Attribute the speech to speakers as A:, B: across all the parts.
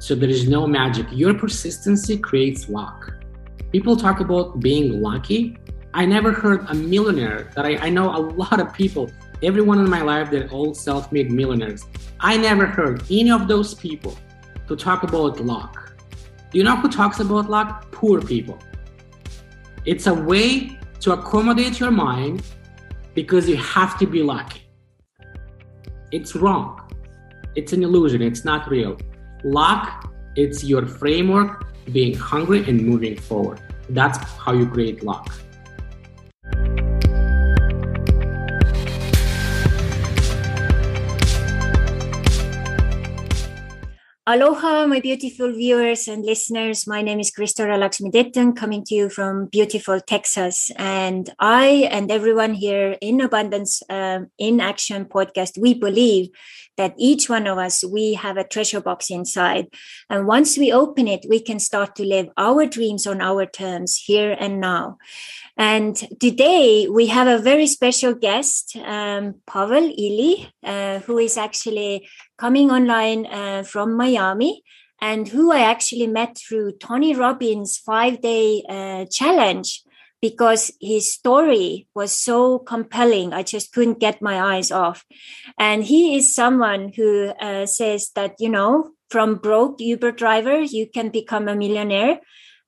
A: So there is no magic. Your persistency creates luck. People talk about being lucky. I never heard a millionaire that I, I know a lot of people, everyone in my life, they're all self made millionaires. I never heard any of those people to talk about luck. Do you know who talks about luck? Poor people. It's a way to accommodate your mind because you have to be lucky. It's wrong. It's an illusion. It's not real. Luck, it's your framework being hungry and moving forward. That's how you create luck.
B: Aloha, my beautiful viewers and listeners. My name is Kristora Laxmidettan, coming to you from beautiful Texas. And I and everyone here in Abundance um, in Action podcast, we believe that each one of us, we have a treasure box inside. And once we open it, we can start to live our dreams on our terms here and now. And today we have a very special guest, um, Pavel Ilii, uh, who is actually coming online uh, from Miami and who I actually met through Tony Robbins' five day uh, challenge because his story was so compelling. I just couldn't get my eyes off. And he is someone who uh, says that, you know, from broke Uber driver, you can become a millionaire.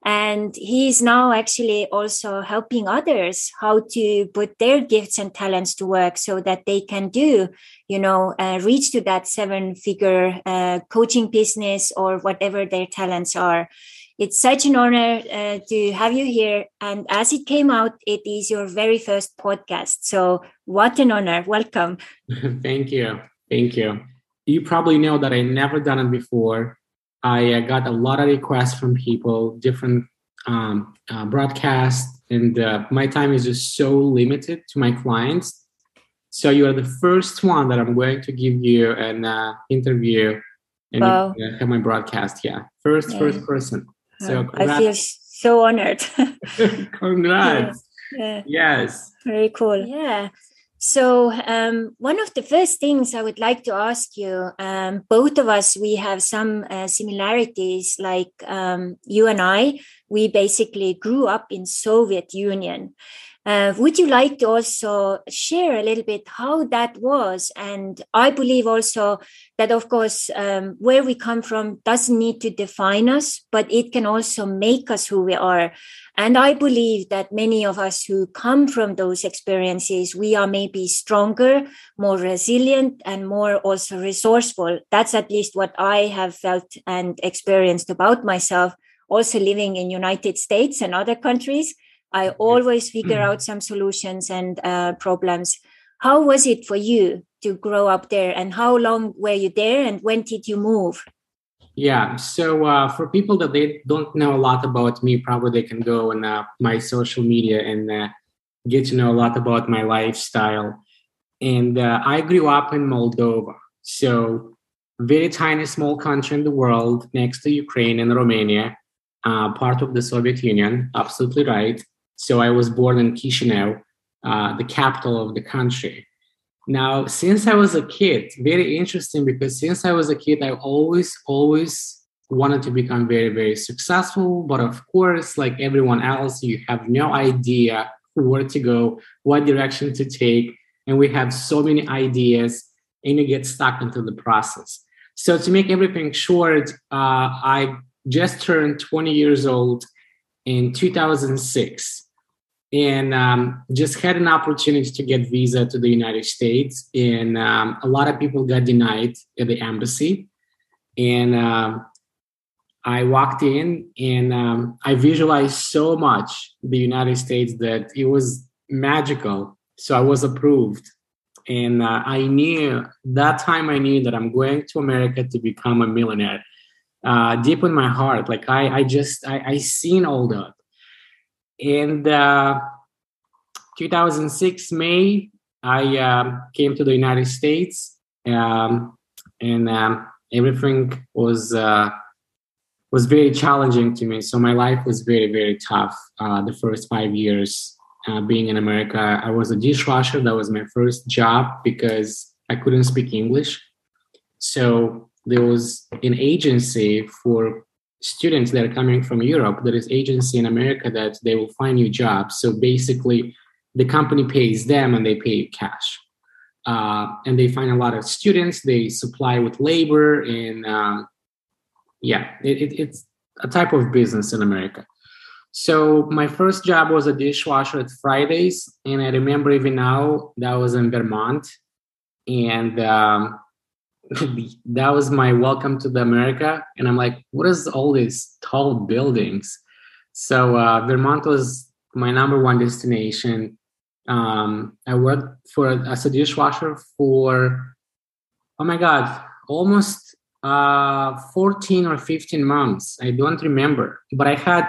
B: And he is now actually also helping others how to put their gifts and talents to work so that they can do, you know, uh, reach to that seven figure uh, coaching business or whatever their talents are. It's such an honor uh, to have you here. And as it came out, it is your very first podcast. So, what an honor. Welcome.
A: Thank you. Thank you. You probably know that I never done it before. I uh, got a lot of requests from people, different um, uh, broadcasts, and uh, my time is just so limited to my clients. So you are the first one that I'm going to give you an uh, interview and wow. have my broadcast. Yeah, first, yeah. first person.
B: So I feel so honored.
A: congrats. Yeah. Yes.
B: Very cool. Yeah. So, um, one of the first things I would like to ask you, um, both of us, we have some uh, similarities. Like um, you and I, we basically grew up in Soviet Union, uh, would you like to also share a little bit how that was? And I believe also that, of course, um, where we come from doesn't need to define us, but it can also make us who we are. And I believe that many of us who come from those experiences, we are maybe stronger, more resilient, and more also resourceful. That's at least what I have felt and experienced about myself. Also living in United States and other countries, I always figure mm. out some solutions and uh, problems. How was it for you to grow up there, and how long were you there, and when did you move?
A: Yeah, so uh, for people that they don't know a lot about me, probably they can go on uh, my social media and uh, get to know a lot about my lifestyle. And uh, I grew up in Moldova, so very tiny, small country in the world next to Ukraine and Romania, uh, part of the Soviet Union. Absolutely right. So I was born in Chisinau, uh, the capital of the country. Now, since I was a kid, very interesting because since I was a kid, I always, always wanted to become very, very successful. But of course, like everyone else, you have no idea where to go, what direction to take. And we have so many ideas, and you get stuck into the process. So, to make everything short, uh, I just turned 20 years old in 2006 and um, just had an opportunity to get visa to the United States. And um, a lot of people got denied at the embassy. And uh, I walked in and um, I visualized so much the United States that it was magical. So I was approved. And uh, I knew that time I knew that I'm going to America to become a millionaire. Uh, deep in my heart, like I, I just I, I seen all that in uh, 2006 May, I um, came to the United States, um, and um, everything was uh, was very challenging to me. So my life was very very tough. Uh, the first five years uh, being in America, I was a dishwasher. That was my first job because I couldn't speak English. So there was an agency for students that are coming from Europe. There is agency in America that they will find you jobs. So basically, the company pays them and they pay cash. Uh, and they find a lot of students. They supply with labor, and um, yeah, it, it, it's a type of business in America. So my first job was a dishwasher at Fridays, and I remember even now that was in Vermont, and um, that was my welcome to the America. And I'm like, what is all these tall buildings? So uh, Vermont was my number one destination. Um, I worked for as a dishwasher for oh my god, almost uh, 14 or 15 months. I don't remember, but I had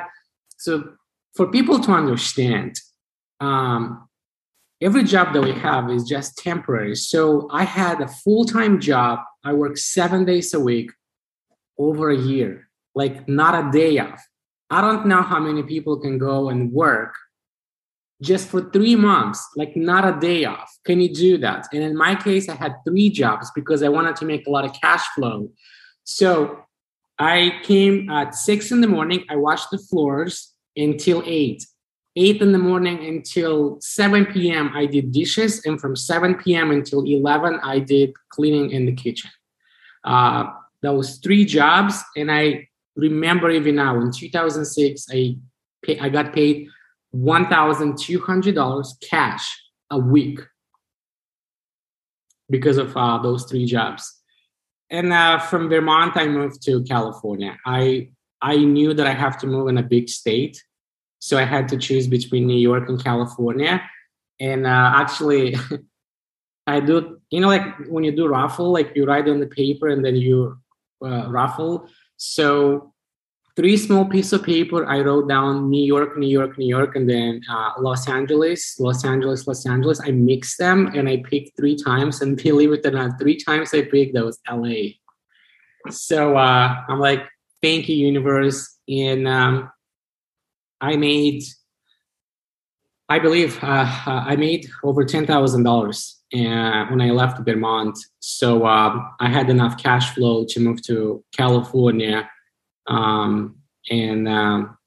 A: so for people to understand, um, every job that we have is just temporary. So I had a full time job. I worked seven days a week over a year, like not a day off. I don't know how many people can go and work just for three months, like not a day off. Can you do that? And in my case, I had three jobs because I wanted to make a lot of cash flow. So I came at six in the morning. I washed the floors until eight. 8 in the morning until 7 p.m. I did dishes, and from 7 p.m. until 11 I did cleaning in the kitchen. Uh, that was three jobs, and I remember even now in 2006 I pay, I got paid $1,200 cash a week because of uh, those three jobs. And uh, from Vermont, I moved to California. I I knew that I have to move in a big state so I had to choose between New York and California. And uh, actually, I do, you know, like when you do raffle, like you write on the paper and then you uh, raffle. So three small pieces of paper, I wrote down New York, New York, New York, and then uh, Los Angeles, Los Angeles, Los Angeles. I mixed them and I picked three times. And believe it or not, three times I picked that was LA. So uh, I'm like, thank you, universe. And um, I made, I believe, uh, uh I made over ten thousand dollars uh, when I left Vermont. So uh, I had enough cash flow to move to California, um, and um,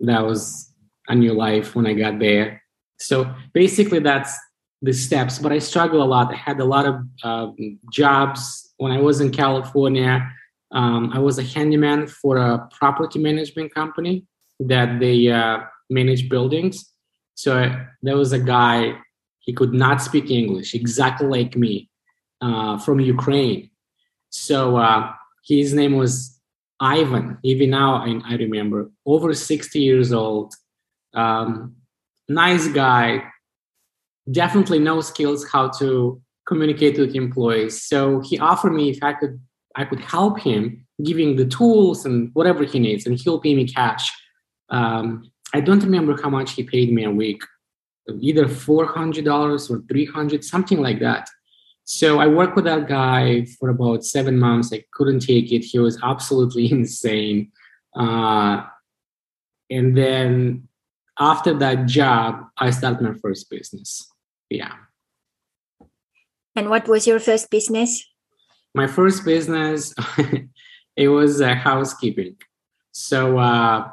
A: that was a new life when I got there. So basically, that's the steps. But I struggled a lot. I had a lot of uh, jobs when I was in California. Um, I was a handyman for a property management company that they uh, manage buildings. So there was a guy, he could not speak English, exactly like me, uh, from Ukraine. So uh, his name was Ivan. Even now, I, I remember, over 60 years old, um, nice guy, definitely no skills how to communicate with employees. So he offered me if I could, I could help him giving the tools and whatever he needs, and he'll pay me cash um, I don't remember how much he paid me a week, either four hundred dollars or three hundred, something like that. So I worked with that guy for about seven months. I couldn't take it. He was absolutely insane. Uh, and then after that job, I started my first business. Yeah.
B: And what was your first business?
A: My first business, it was uh, housekeeping. So uh,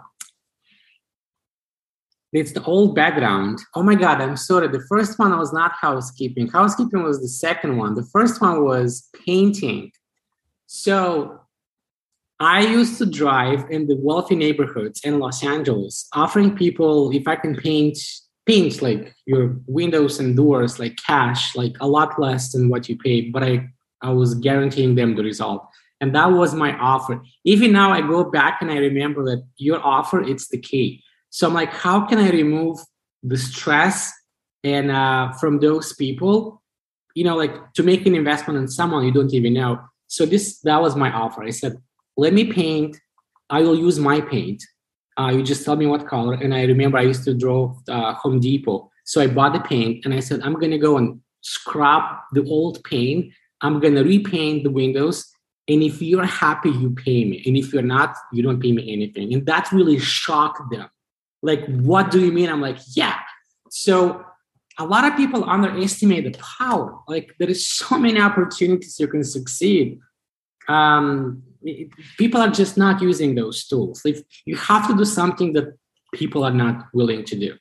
A: it's the old background. Oh my God, I'm sorry. The first one was not housekeeping. Housekeeping was the second one. The first one was painting. So I used to drive in the wealthy neighborhoods in Los Angeles, offering people if I can paint paint like your windows and doors like cash, like a lot less than what you pay, but I I was guaranteeing them the result. And that was my offer. Even now I go back and I remember that your offer, it's the key so I'm like, how can I remove the stress and uh, from those people, you know, like to make an investment in someone you don't even know. So this that was my offer. I said, let me paint. I will use my paint. Uh, you just tell me what color. And I remember I used to draw uh, Home Depot. So I bought the paint and I said, I'm gonna go and scrub the old paint. I'm gonna repaint the windows. And if you're happy, you pay me. And if you're not, you don't pay me anything. And that really shocked them like, what do you mean? I'm like, yeah. So a lot of people underestimate the power. Like there is so many opportunities you can succeed. um, people are just not using those tools. If you have to do something that people are not willing to do,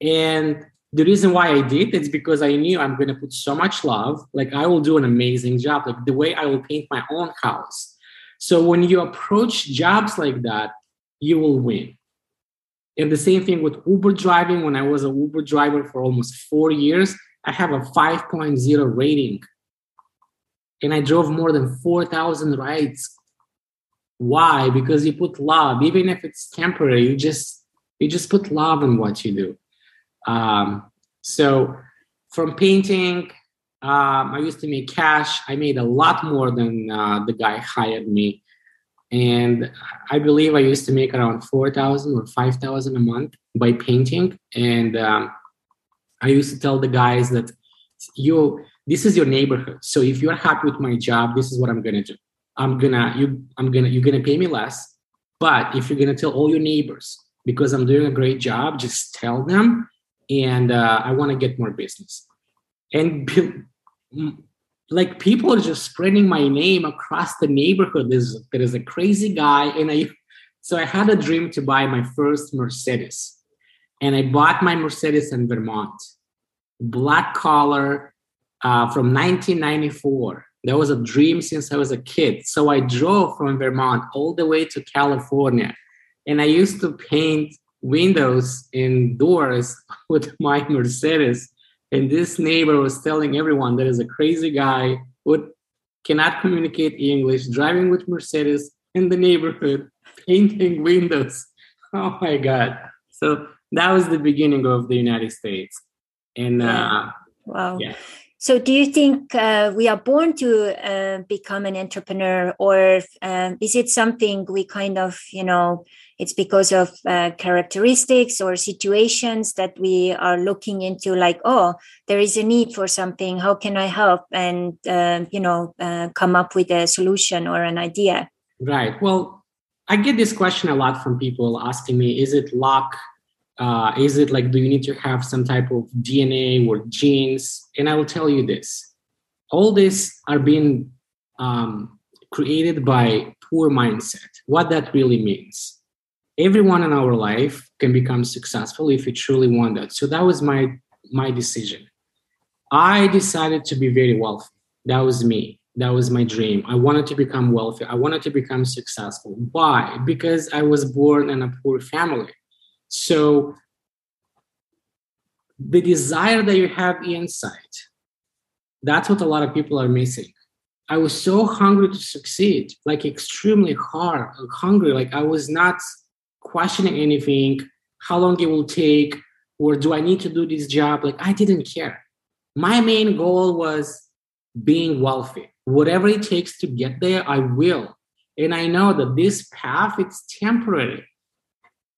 A: and the reason why I did it's because I knew I'm going to put so much love. Like I will do an amazing job. Like the way I will paint my own house. So when you approach jobs like that, you will win. And the same thing with Uber driving. When I was an Uber driver for almost four years, I have a 5.0 rating. And I drove more than 4,000 rides. Why? Because you put love, even if it's temporary, you just you just put love in what you do. Um, so from painting, um, I used to make cash. I made a lot more than uh, the guy hired me and I believe I used to make around four thousand or five thousand a month by painting. And um, I used to tell the guys that you this is your neighborhood. So if you're happy with my job, this is what I'm gonna do. I'm gonna you I'm gonna you're gonna pay me less. But if you're gonna tell all your neighbors because I'm doing a great job, just tell them. And uh, I want to get more business. And like people are just spreading my name across the neighborhood. There's there is a crazy guy, and I so I had a dream to buy my first Mercedes, and I bought my Mercedes in Vermont, black color, uh, from 1994. That was a dream since I was a kid. So I drove from Vermont all the way to California, and I used to paint windows and doors with my Mercedes and this neighbor was telling everyone there is a crazy guy who cannot communicate English, driving with Mercedes in the neighborhood, painting windows. Oh my God. So that was the beginning of the United States. And uh,
B: wow. Yeah. So, do you think uh, we are born to uh, become an entrepreneur, or um, is it something we kind of, you know, it's because of uh, characteristics or situations that we are looking into like oh there is a need for something. How can i help? And uh, you know uh, come up with a solution or an idea.
A: Right. Well i get this question a lot from people asking me is it luck? Uh, is it like do you need to have some type of dna or genes? And i will tell you this. All this are being um, created by poor mindset. What that really means everyone in our life can become successful if you truly want that. So that was my my decision. I decided to be very wealthy. That was me. That was my dream. I wanted to become wealthy. I wanted to become successful. Why? Because i was born in a poor family. So the desire that you have inside that's what a lot of people are missing. I was so hungry to succeed like extremely hard hungry like i was not questioning anything, how long it will take, or do I need to do this job? Like, I didn't care. My main goal was being wealthy. Whatever it takes to get there, I will. And I know that this path, it's temporary.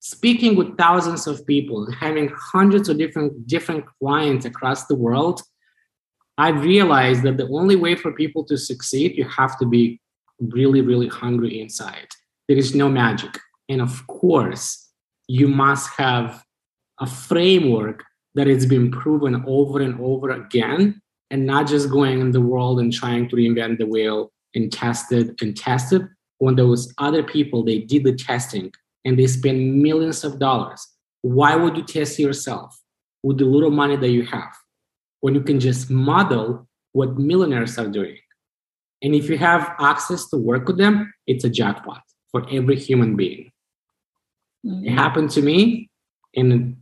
A: Speaking with thousands of people, having hundreds of different different clients across the world, I've realized that the only way for people to succeed, you have to be really, really hungry inside. There is no magic. And of course, you must have a framework that has been proven over and over again and not just going in the world and trying to reinvent the wheel and test it and test it when those other people. They did the testing and they spend millions of dollars. Why would you test yourself with the little money that you have when you can just model what millionaires are doing? And if you have access to work with them it's a jackpot for every human being Mm-hmm. It happened to me, and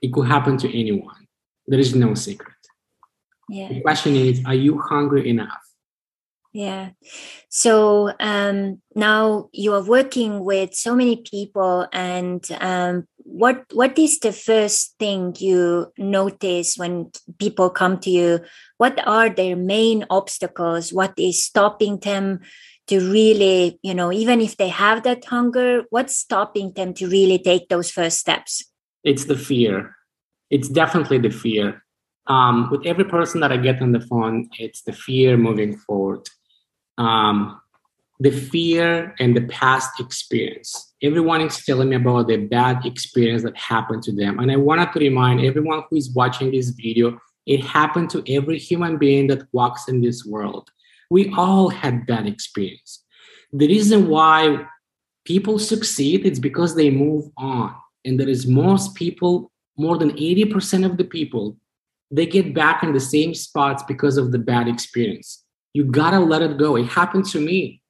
A: it could happen to anyone. There is no secret. Yeah. The question is, are you hungry enough?
B: Yeah. So um, now you are working with so many people, and um, what what is the first thing you notice when people come to you? What are their main obstacles? What is stopping them to really, you know, even if they have that hunger, what's stopping them to really take those first steps?
A: It's the fear. It's definitely the fear. Um, with every person that I get on the phone, it's the fear moving forward. Um, the fear and the past experience. Everyone is telling me about the bad experience that happened to them. And I wanted to remind everyone who is watching this video it happened to every human being that walks in this world we all had bad experience the reason why people succeed is because they move on. And there is most people, more than 80% of the people, they get back in the same spots because of the bad experience. You gotta let it go. It happened to me.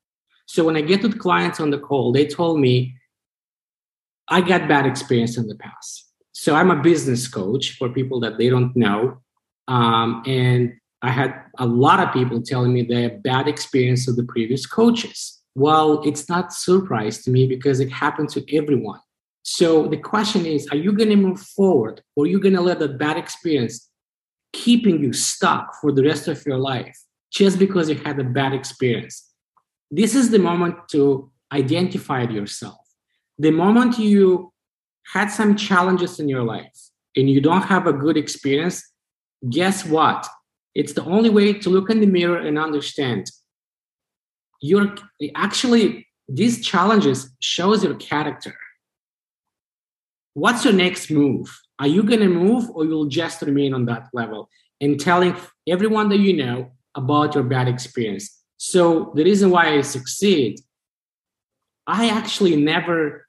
A: So when I get with clients on the call, they told me, I got bad experience in the past. So I'm a business coach for people that they don't know. Um, and I had a lot of people telling me they have bad experience of the previous coaches. Well, it's not surprise to me because it happened to everyone. So the question is, are you going to move forward or are you going to let that bad experience keeping you stuck for the rest of your life just because you had a bad experience? This is the moment to identify yourself. The moment you had some challenges in your life and you don't have a good experience, guess what? It's the only way to look in the mirror and understand. You're actually these challenges shows your character. What's your next move? Are you going to move or you'll just remain on that level and telling everyone that you know about your bad experience? So the reason why i succeed i actually never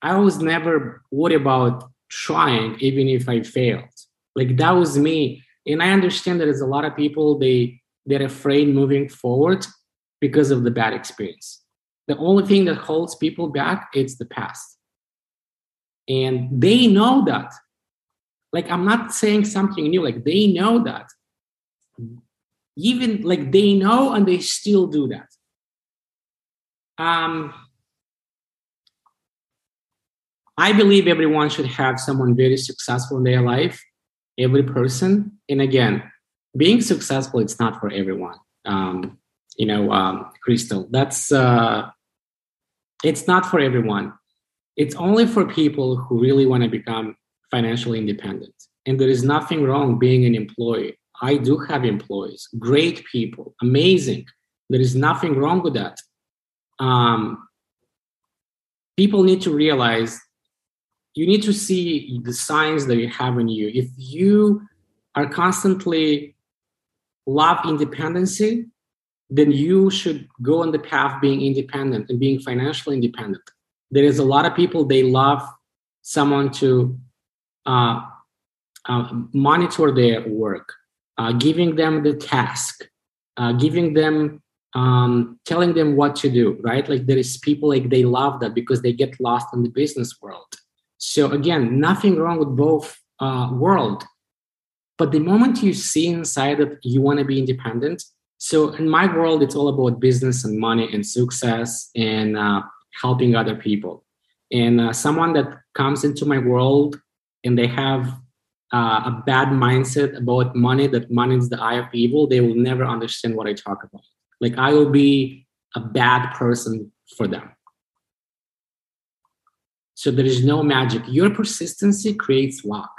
A: i was never worried about trying even if i failed. Like that was me and i understand that there's a lot of people they they're afraid moving forward because of the bad experience. The only thing that holds people back it's the past. And they know that. Like I'm not saying something new, like they know that. Even like they know and they still do that. Um I believe everyone should have someone very successful in their life, every person. And again, being successful, it's not for everyone. Um, you know, um, Crystal. That's uh, it's not for everyone. It's only for people who really want to become financially independent. And there is nothing wrong being an employee. I do have employees, great people, amazing. There is nothing wrong with that. Um, people need to realize you need to see the signs that you have in you. If you are constantly love independency, then you should go on the path being independent and being financially independent. There is a lot of people they love someone to uh, uh, monitor their work, uh, giving them the task, uh, giving them, um, telling them what to do. Right? Like there is people like they love that because they get lost in the business world. So again, nothing wrong with both uh, world. But the moment you see inside that you want to be independent, so in my world, it's all about business and money and success and uh, helping other people. And uh, someone that comes into my world and they have uh, a bad mindset about money, that money is the eye of evil, they will never understand what I talk about. Like I will be a bad person for them. So there is no magic. Your persistency creates luck.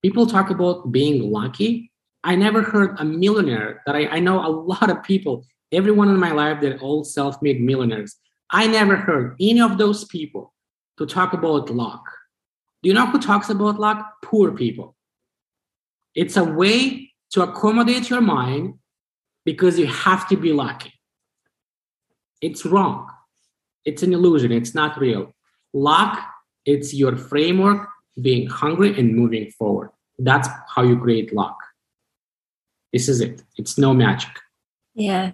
A: People talk about being lucky, I never heard a millionaire that I, I know a lot of people, everyone in my life, they're all self made millionaires. I never heard any of those people to talk about luck. Do you know who talks about luck? Poor people. It's a way to accommodate your mind because you have to be lucky. It's wrong. It's an illusion. It's not real. Luck, it's your framework being hungry and moving forward. That's how you create luck. This is it. It's no magic.
B: Yeah.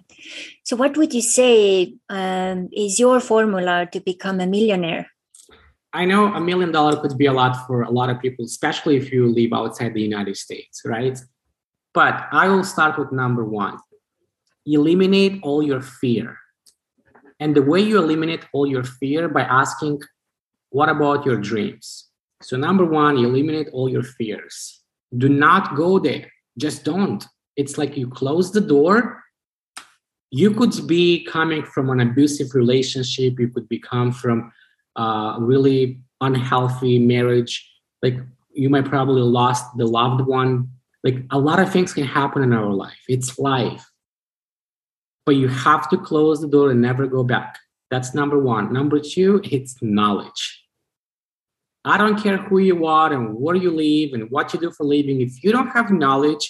B: So, what would you say um, is your formula to become a millionaire?
A: I know a million dollar could be a lot for a lot of people, especially if you live outside the United States, right? But I will start with number one eliminate all your fear. And the way you eliminate all your fear by asking, What about your dreams? So, number one, eliminate all your fears. Do not go there. Just don't. It's like you close the door. You could be coming from an abusive relationship. You could become from a really unhealthy marriage. Like you might probably lost the loved one. Like a lot of things can happen in our life. It's life. But you have to close the door and never go back. That's number one. Number two it's knowledge i don't care who you are and where you live and what you do for living if you don't have knowledge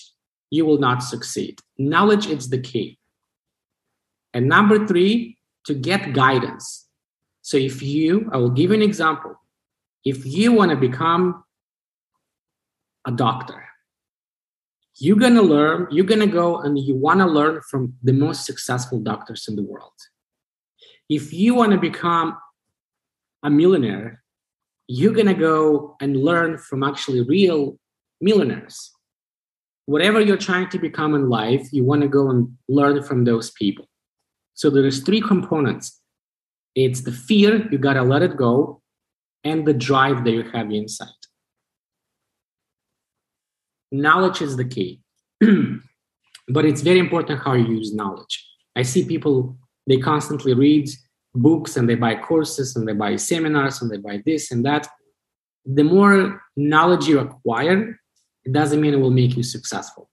A: you will not succeed. Knowledge is the key. And number three, to get guidance. So if you, I will give you an example. If you want to become a doctor, you're going to learn, you're going to go and you want to learn from the most successful doctors in the world. If you want to become a millionaire, you're going to go and learn from actually real millionaires. Whatever you're trying to become in life, you want to go and learn from those people. So there's three components. It's the fear, you got to let it go, and the drive that you have inside. Knowledge is the key. but it's very important how you use knowledge. I see people, they constantly read books and they buy courses and they buy seminars and they buy this and that. The more knowledge you acquire, it doesn't mean it will make you successful.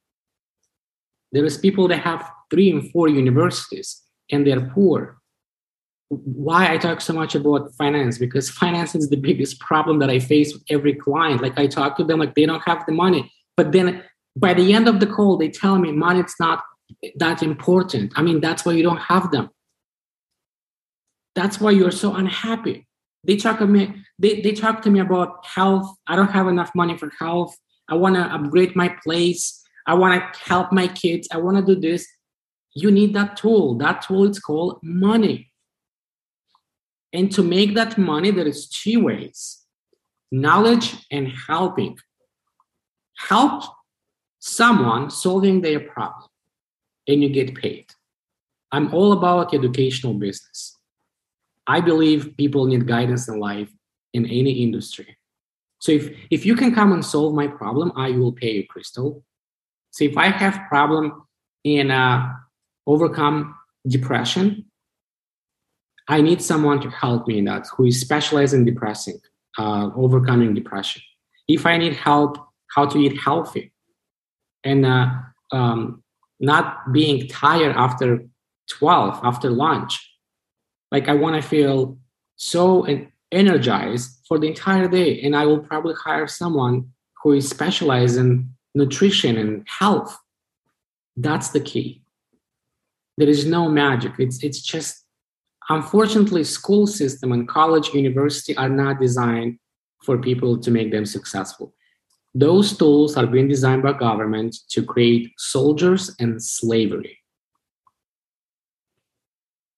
A: There is people that have three and four universities and they're poor. Why I talk so much about finance? Because finance is the biggest problem that I face with every client. Like I talk to them like they don't have the money. But then by the end of the call, they tell me money's not that important. I mean, that's why you don't have them. That's why you're so unhappy. They talk to me, they, they talk to me about health. I don't have enough money for health. I want to upgrade my place. I want to help my kids. I want to do this. You need that tool. That tool is called money. And to make that money, there is two ways knowledge and helping. Help someone solving their problem and you get paid. I'm all about educational business. I believe people need guidance in life in any industry. So if, if you can come and solve my problem, I will pay you, Crystal. So if I have problem in uh, overcome depression, I need someone to help me in that who is specialized in depressing, uh, overcoming depression. If I need help how to eat healthy and uh, um, not being tired after 12 after lunch like I want to feel so energized for the entire day. And I will probably hire someone who is specialized in nutrition and health. That's the key. There is no magic. It's it's just unfortunately school system and college university are not designed for people to make them successful. Those tools are being designed by government to create soldiers and slavery.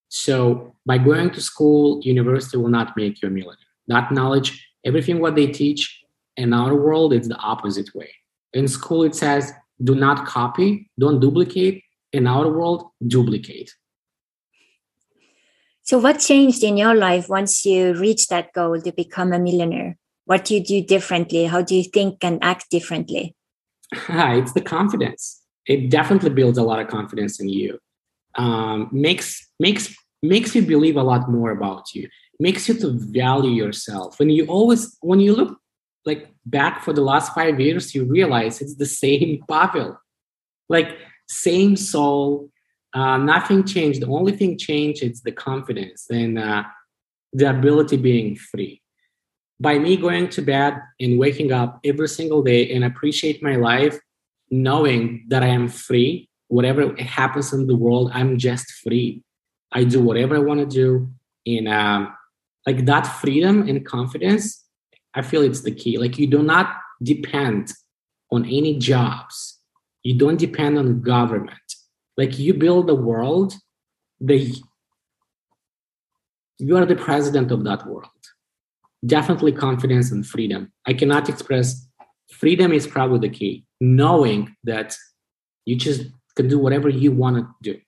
A: So by going to school, university will not make you a millionaire. That knowledge, everything what they teach in our world, it's the opposite way. In school, it says, do not copy, don't duplicate. In our world, duplicate.
B: So, what changed in your life once you reached that goal to become a millionaire? What do you do differently? How do you think and act differently?
A: it's the confidence. It definitely builds a lot of confidence in you um, makes makes makes you believe a lot more about you. Makes you to value yourself. When you always when you look like back for the last five years you realize it's the same pavel. Like same soul uh, nothing changed. The only thing changed is the confidence and uh, the ability being free. By me going to bed and waking up every single day and appreciate my life knowing that i am free whatever happens in the world, I'm just free. I do whatever I want to do. And um, like that freedom and confidence, I feel it's the key. Like you do not depend on any jobs. You don't depend on government. Like you build the world, the you are the president of that world. Definitely confidence and freedom. I cannot express freedom is probably the key. Knowing that you just can do whatever you want to do.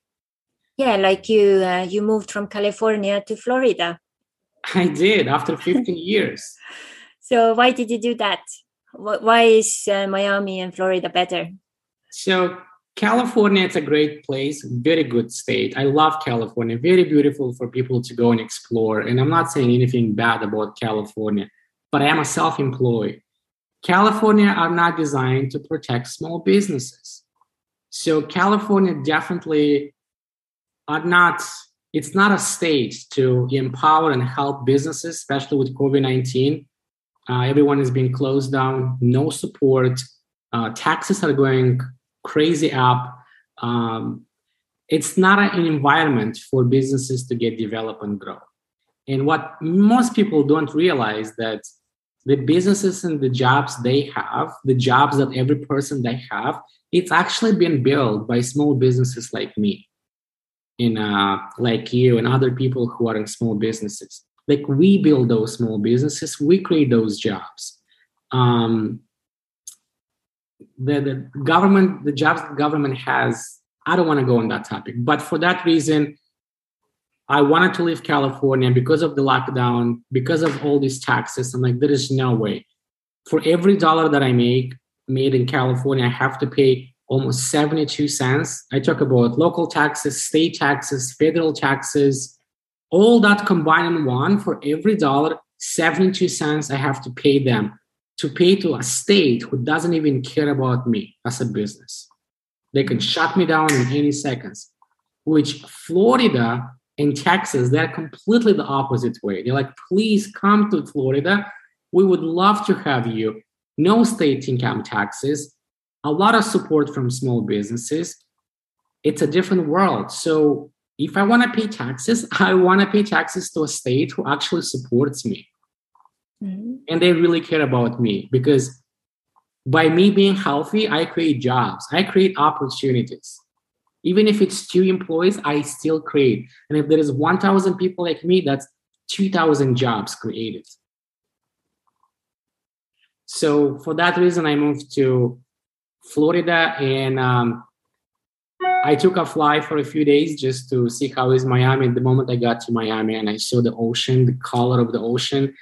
B: Yeah, like you uh, you moved from California to Florida.
A: I did after 15 years.
B: So why did you do that? Why is uh, Miami and Florida better?
A: So California, it's a great place, very good state. I love California, very beautiful for people to go and explore. And I'm not saying anything bad about California, but I am a self-employed. California are not designed to protect small businesses. So California definitely are not, it's not a state to empower and help businesses, especially with COVID-19. Uh, everyone is being closed down, no support. Uh, taxes are going crazy up. Um, it's not an environment for businesses to get developed and grow. And what most people don't realize that the businesses and the jobs they have, the jobs that every person they have, it's actually been built by small businesses like me, in uh, like you and other people who are in small businesses. Like we build those small businesses, we create those jobs. Um, the, the government, the jobs the government has, I don't want to go on that topic, but for that reason, I wanted to leave California because of the lockdown, because of all these taxes. I'm like, there is no way. For every dollar that I make made in California, I have to pay almost 72 cents. I talk about local taxes, state taxes, federal taxes, all that combined in one. For every dollar, 72 cents I have to pay them to pay to a state who doesn't even care about me as a business. They can shut me down in any seconds, which Florida and Texas, they're completely the opposite way. They're like, please come to Florida. We would love to have you. No state income taxes, a lot of support from small businesses. It's a different world. So if I want to pay taxes, I want to pay taxes to a state who actually supports me. Mm-hmm. And they really care about me because by me being healthy, I create jobs, I create opportunities even if it's two employees i still create and if there is 1000 people like me that's 2000 jobs created so for that reason i moved to florida and um, i took a flight for a few days just to see how is miami. The moment i got to miami and i saw the ocean the color of the ocean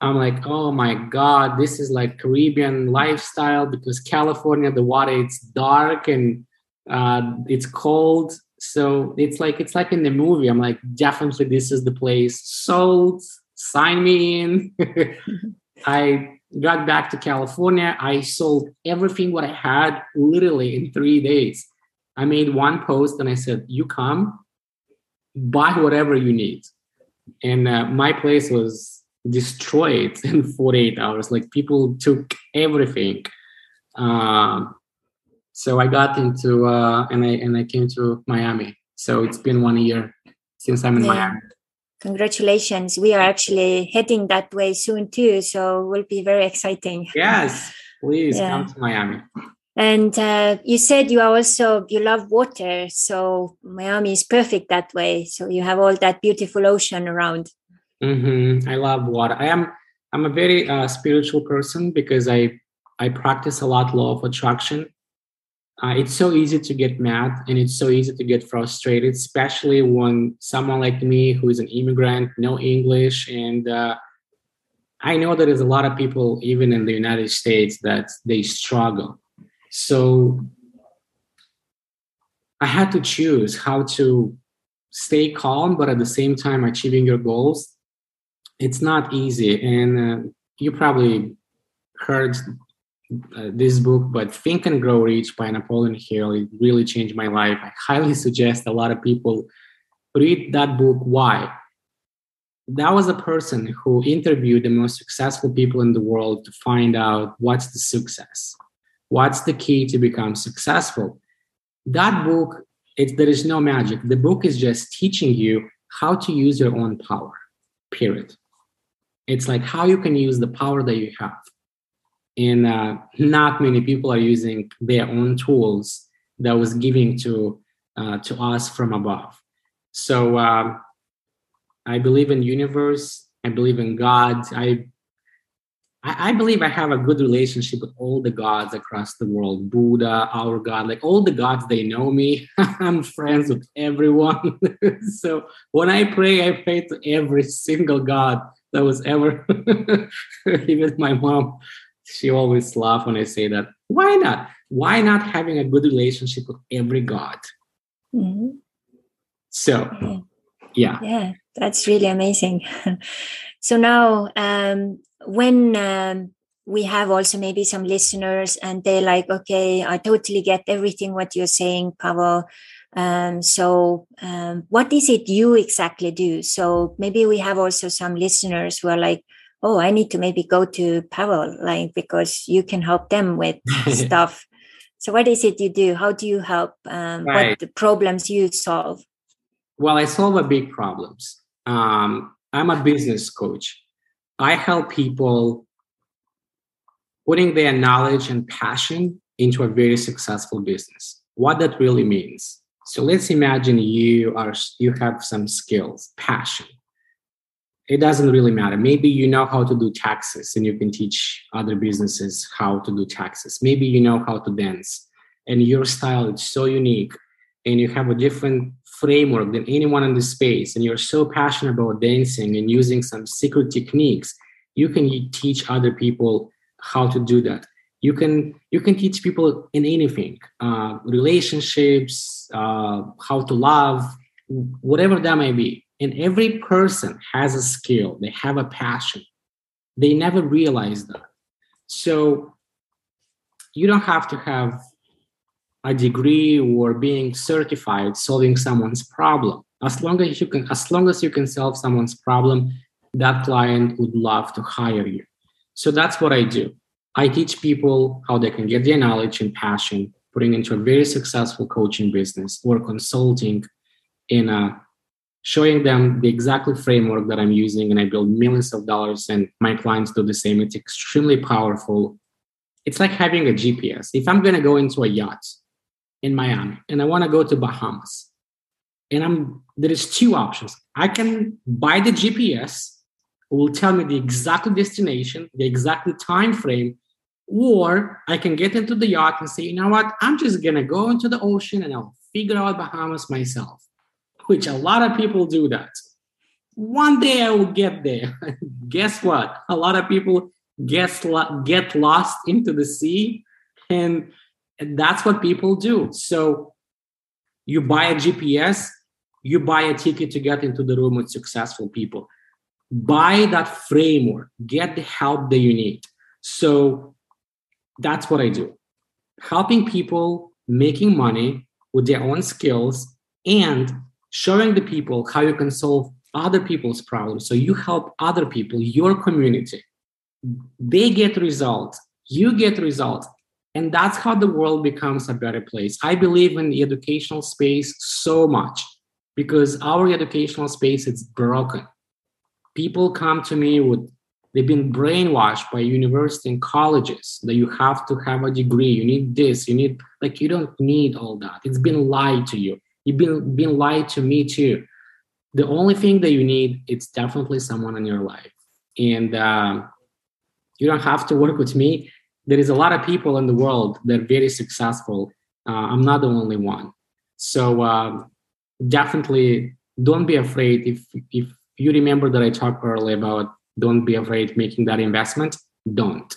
A: i'm like oh my god this is like caribbean lifestyle because california the water it's dark and uh, it's cold. So it's like it's like in the movie. I'm like definitely this is the place. Sold sign me in. I got back to california i sold everything what i had literally in three days i made one post and i said you come buy whatever you need and uh, my place was destroyed in 48 hours like people took everything um, so I got into uh, and I and I came to Miami. So it's been one year since I'm in yeah. Miami.
B: Congratulations! We are actually heading that way soon too, so it will be very exciting.
A: Yes, please yeah. come to Miami.
B: And uh, you said you are also you love water, so Miami is perfect that way. So you have all that beautiful ocean around.
A: Mm-hmm. I love water. I am I'm a very uh, spiritual person because I I practice a lot law of attraction uh, it's so easy to get mad and it's so easy to get frustrated, especially when someone like me who is an immigrant, no English, and uh, I know that there is a lot of people, even in the United States, that they struggle. So I had to choose how to stay calm, but at the same time achieving your goals. It's not easy, and uh, you probably heard uh, this book, but Think and Grow Rich by Napoleon Hill. It really changed my life. I highly suggest a lot of people read that book. Why? That was a person who interviewed the most successful people in the world to find out what's the success, what's the key to become successful. That book, it, there is no magic. The book is just teaching you how to use your own power, period. It's like how you can use the power that you have and uh, not many people are using their own tools that was giving to uh, to us from above. So uh, i believe in universe. I believe in god. I, I believe i have a good relationship with all the gods across the world. Buddha our god like all the gods they know me. I'm friends with everyone. So when i pray i pray to every single god that was ever even my mom she always laugh when I say that. Why not? Why not having a good relationship with every God? Mm-hmm. So, yeah.
B: Yeah, that's really amazing. so now, um, when um, we have also maybe some listeners and they're like, okay, I totally get everything what you're saying, Pavel. Um, so, um, what is it you exactly do? So, maybe we have also some listeners who are like, oh, I need to maybe go to Pavel, like because you can help them with stuff. So, what is it you do? How do you help? Um, right. What the problems you solve?
A: Well, I solve a big problems. Um, I'm a business coach. I help people putting their knowledge and passion into a very successful business. What that really means. So let's imagine you are you have some skills, passion. It doesn't really matter. Maybe you know how to do taxes and you can teach other businesses how to do taxes. Maybe you know how to dance and your style is so unique and you have a different framework than anyone in the space and you're so passionate about dancing and using some secret techniques you can teach other people how to do that you can you can teach people in anything uh, relationships uh, how to love whatever that may be and every person has a skill. They have a passion. They never realize that. So you don't have to have a degree or being certified solving someone's problem. As long as you can as long as you can solve someone's problem that client would love to hire you. So that's what i do. I teach people how they can get their knowledge and passion putting into a very successful coaching business or consulting in a showing them the exact framework that i'm using and i build millions of dollars and my clients do the same it's extremely powerful it's like having a gps if i'm going to go into a yacht in Miami and I want to go to Bahamas. And I'm there is two options. I can buy the GPS, will tell me the exact destination, the exact time frame, or I can get into the yacht and say, you know what, I'm just gonna go into the ocean and I'll figure out Bahamas myself, which a lot of people do that. One day I will get there. Guess what? A lot of people get, get lost into the sea and and that's what people do. So you buy a GPS, you buy a ticket to get into the room with successful people. Buy that framework, get the help that you need. So that's what I do. Helping people making money with their own skills and showing the people how you can solve other people's problems. So you help other people, your community. They get results, you get results, and that's how the world becomes a better place. I believe in the educational space so much because our educational space is broken. People come to me with they've been brainwashed by university and colleges that you have to have a degree. You need this you need like you don't need all that. It's been lied to you you've been been lied to me too the only thing that you need it's definitely someone in your life and um, you don't have to work with me there is a lot of people in the world that are very successful. Uh, I'm not the only one. So uh, definitely don't be afraid. If if you remember that I talked earlier about don't be afraid making that investment, don't.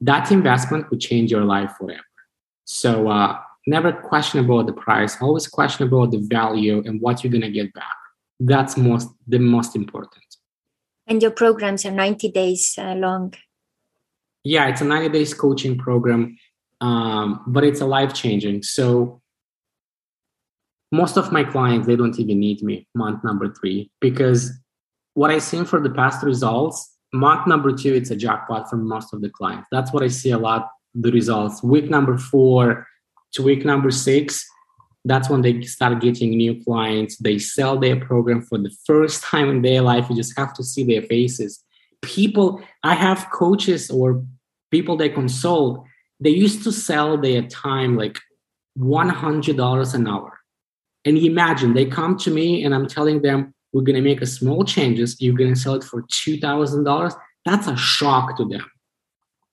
A: That investment would change your life forever. So uh, never question about the price. Always question about the value and what you're gonna get back. That's most the most important.
B: And your programs are 90 days uh, long
A: yeah it's a 90 days coaching program um, but it's a life changing so most of my clients they don't even need me month number three because what i see for the past results month number two it's a jackpot for most of the clients that's what i see a lot the results week number four to week number six that's when they start getting new clients. They sell their program for the first time in their life. You just have to see their faces. People i have coaches or people they consult they used to sell their time like $100 an hour. And imagine they come to me and i'm telling them we're going to make a small changes. You're going to sell it for $2000 that's a shock to them.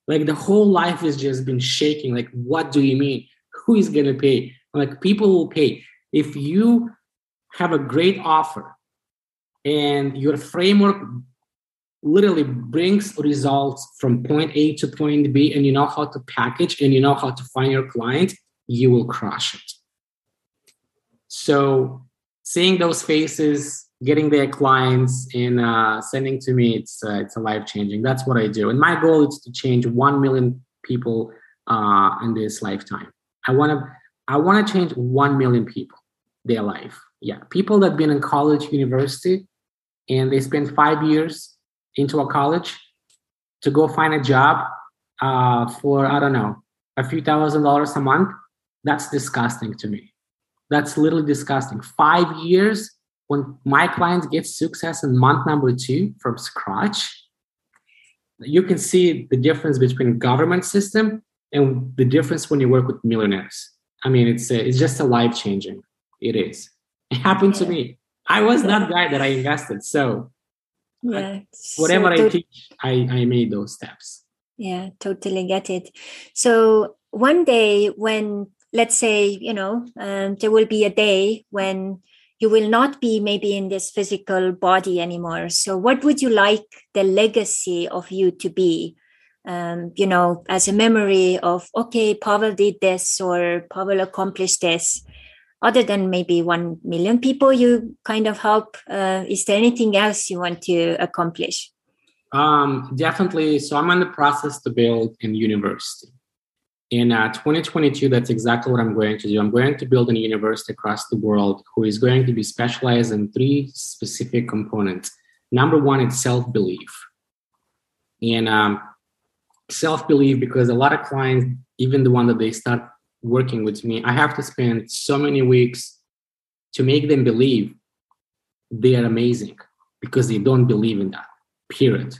A: Like the whole life has just been shaking. Like what do you mean who is going to pay like people will pay if you have a great offer and your framework literally brings results from point A to point B and you know how to package and you know how to find your client, you will crush it. So seeing those faces, getting their clients and uh, sending to me, it's uh, it's a life changing. That's what I do, and my goal is to change one million people uh, in this lifetime. I want to I want to change one million people their life. Yeah, people that been in college, university, and they spend five years into a college to go find a job uh, for I don't know a few thousand dollars a month, that's disgusting to me. That's literally disgusting. Five years when my clients get success in month number two from scratch, you can see the difference between government system and the difference when you work with millionaires. I mean, it's a, it's just a life changing. It is. It happened to me. I was that guy that I invested. So yeah, whatever so I teach, I, I made those steps.
B: Yeah, totally get it. So one day when let's say you know um, there will be a day when you will not be maybe in this physical body anymore so what would you like the legacy of you to be um, you know as a memory of okay pavel did this or pavel accomplished this. Other than maybe 1 million people you kind of help uh, is there anything else you want to accomplish?
A: Um, definitely. So i'm in the process to build a university. In uh, 2022 that's exactly what i'm going to do. I'm going to build a university across the world who is going to be specialized in three specific components. Number one it's self-belief. And um, self-belief because a lot of clients even the one that they start working with me i have to spend so many weeks to make them believe they are amazing because they don't believe in that period.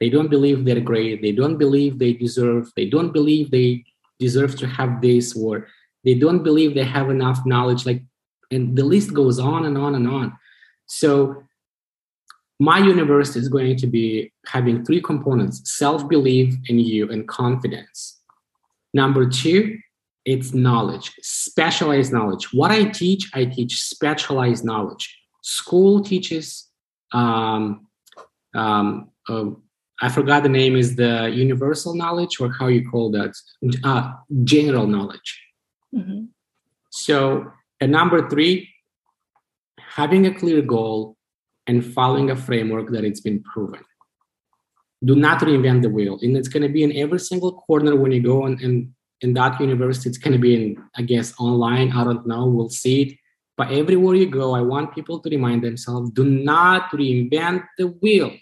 A: They don't believe they're great. They don't believe they deserve they don't believe they deserve to have this or they don't believe they have enough knowledge like and the list goes on and on and on. So my university is going to be having three components self-belief in you and confidence number two it's knowledge specialized knowledge what i teach i teach specialized knowledge school teaches um, um, uh, I forgot the name is the universal knowledge or how you call that uh, general knowledge. Mm-hmm. So, at number three, having a clear goal and following a framework that it's been proven. Do not reinvent the wheel, and it's going to be in every single corner when you go and in, in that university. It's going to be in, I guess, online. I don't know. We'll see it. But everywhere you go, I want people to remind themselves: do not reinvent the wheel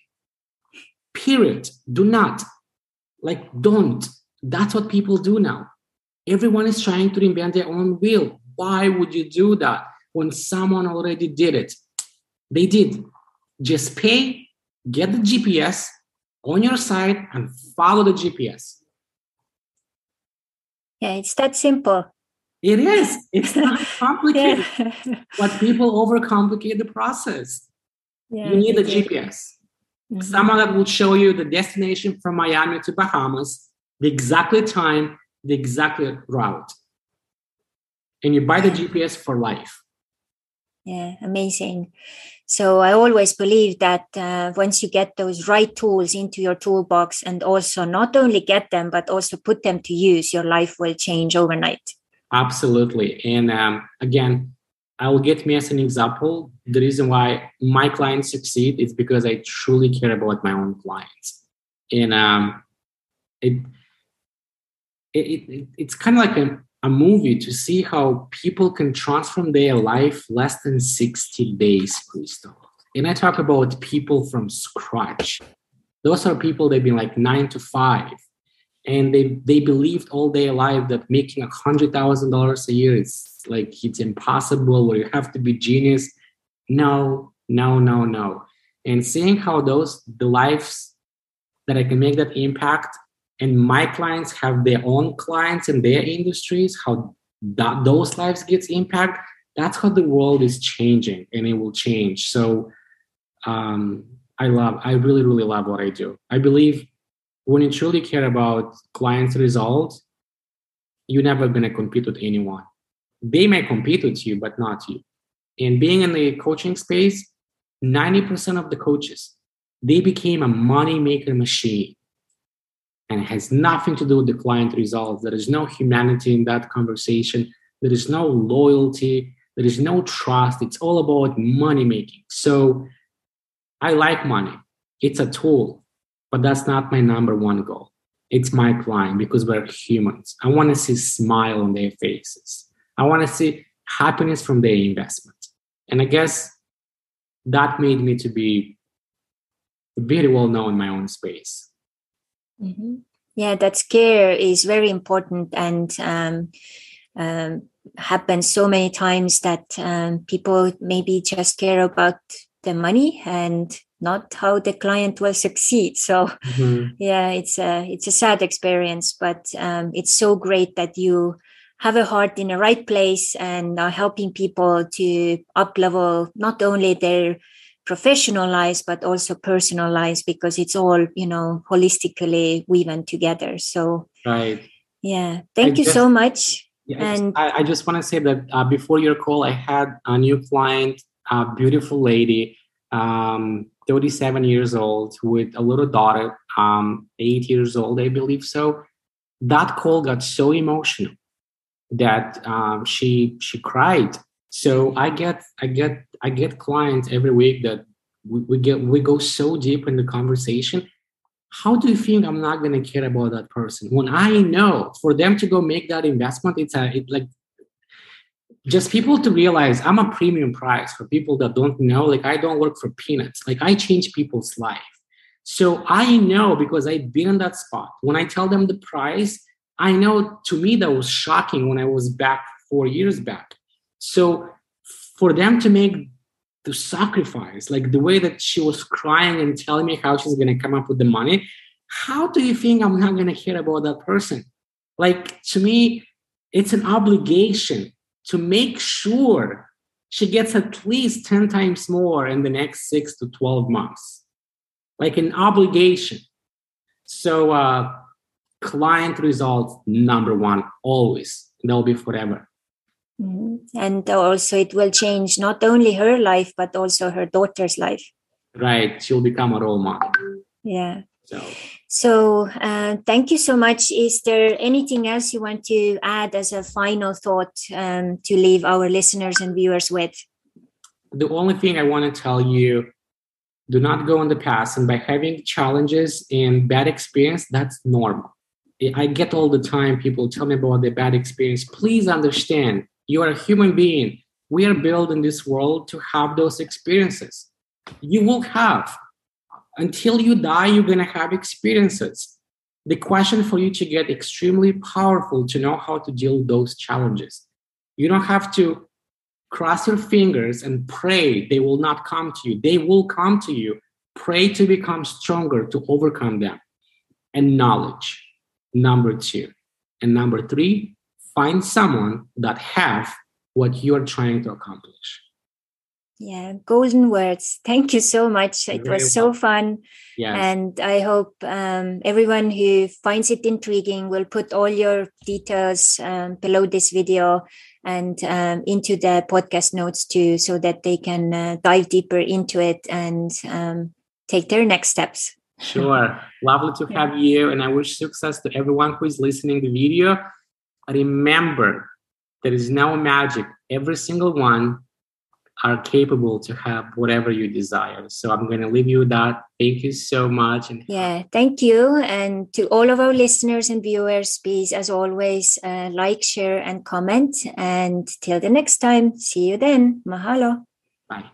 A: Period. Do not. Like, don't. That's what people do now. Everyone is trying to reinvent their own wheel. Why would you do that when someone already did it? They did. Just pay, get the GPS on your side, and follow the GPS.
B: Yeah, it's that simple.
A: It is. It's not complicated. yeah. But people overcomplicate the process. Yeah, you need the GPS. Mm-hmm. Someone that will show you the destination from Miami to Bahamas, the exactly time, the exactly route. And you buy the GPS for life.
B: Yeah, amazing. So I always believe that uh, once you get those right tools into your toolbox and also not only get them, but also put them to use, your life will change overnight.
A: Absolutely. And um, again, I will get me as an example. The reason why my clients succeed is because I truly care about my own clients, and um, it, it, it it's kind of like a, a movie to see how people can transform their life less than sixty days, Crystal. And I talk about people from scratch. Those are people they've been like nine to five, and they they believed all their life that making a hundred thousand dollars a year is like it's impossible or you have to be genius no no no no and seeing how those the lives that i can make that impact and my clients have their own clients in their industries how that those lives gets impact that's how the world is changing and it will change so um, i love i really really love what i do i believe when you truly care about clients results you're never going to compete with anyone they may compete with you, but not you. And being in the coaching space, 90% of the coaches, they became a money maker machine. And has nothing to do with the client results. There is no humanity in that conversation. There is no loyalty. There is no trust. It's all about money making. So I like money. It's a tool, but that's not my number one goal. It's my client because we're humans. I want to see smile on their faces. I want to see happiness from their investment. And I guess that made me to be very well known in my own space.
B: Mm-hmm. Yeah, that care is very important and um, um, happens so many times that um, people maybe just care about the money and not how the client will succeed. So mm-hmm. yeah, it's a it's a sad experience, but um, it's so great that you have a heart in the right place and are helping people to up level not only their professional lives but also personal lives because it's all you know holistically woven together. So
A: right,
B: yeah, thank I you just, so much.
A: Yeah, and I, I just want to say that uh, before your call, I had a new client, a beautiful lady. Um, 37 years old with a little daughter, um, eight years old, I believe so. That call got so emotional that um, she she cried. So I get I get I get clients every week that we, we get we go so deep in the conversation. How do you think I'm not gonna care about that person when I know for them to go make that investment? It's a it like just people to realize I'm a premium price for people that don't know. Like I don't work for peanuts. Like I change people's life. So I know because I've been in that spot. When I tell them the price, I know to me that was shocking when I was back four years back. So for them to make the sacrifice, like the way that she was crying and telling me how she's gonna come up with the money, how do you think I'm not gonna hear about that person? Like to me, it's an obligation to make sure she gets at least 10 times more in the next six to 12 months, like an obligation. So, uh, client results number one, always. They'll be forever.
B: Mm-hmm. And also, it will change not only her life, but also her daughter's life.
A: Right. She'll become a role model.
B: Yeah. So, so uh, thank you so much. Is there anything else you want to add as a final thought um, to leave our listeners and viewers with?
A: The only thing I want to tell you do not go in the past. And by having challenges and bad experience, that's normal. I get all the time people tell me about their bad experience. Please understand, you are a human being. We are built in this world to have those experiences. You will have until you die, you're going to have experiences. The question for you to get extremely powerful to know how to deal with those challenges. You don't have to cross your fingers and pray they will not come to you. They will come to you. Pray to become stronger to overcome them. And knowledge, number two. And number three, find someone that have what you're trying to accomplish.
B: Yeah, golden words. Thank you so much. It Very was so fun.
A: Yes.
B: And I hope um, everyone who finds it intriguing will put all your details um, below this video and um, into the podcast notes too, so that they can uh, dive deeper into it and um, take their next steps.
A: Sure. Lovely to have you. And I wish success to everyone who is listening the video. Remember, there is no magic. Every single one are capable to have whatever you desire. So I'm going to leave you with that. Thank you so much.
B: And yeah, thank you. And to all of our listeners and viewers, please, as always, uh, like, share, and comment. And till the next time, see you then. Mahalo.
A: Bye.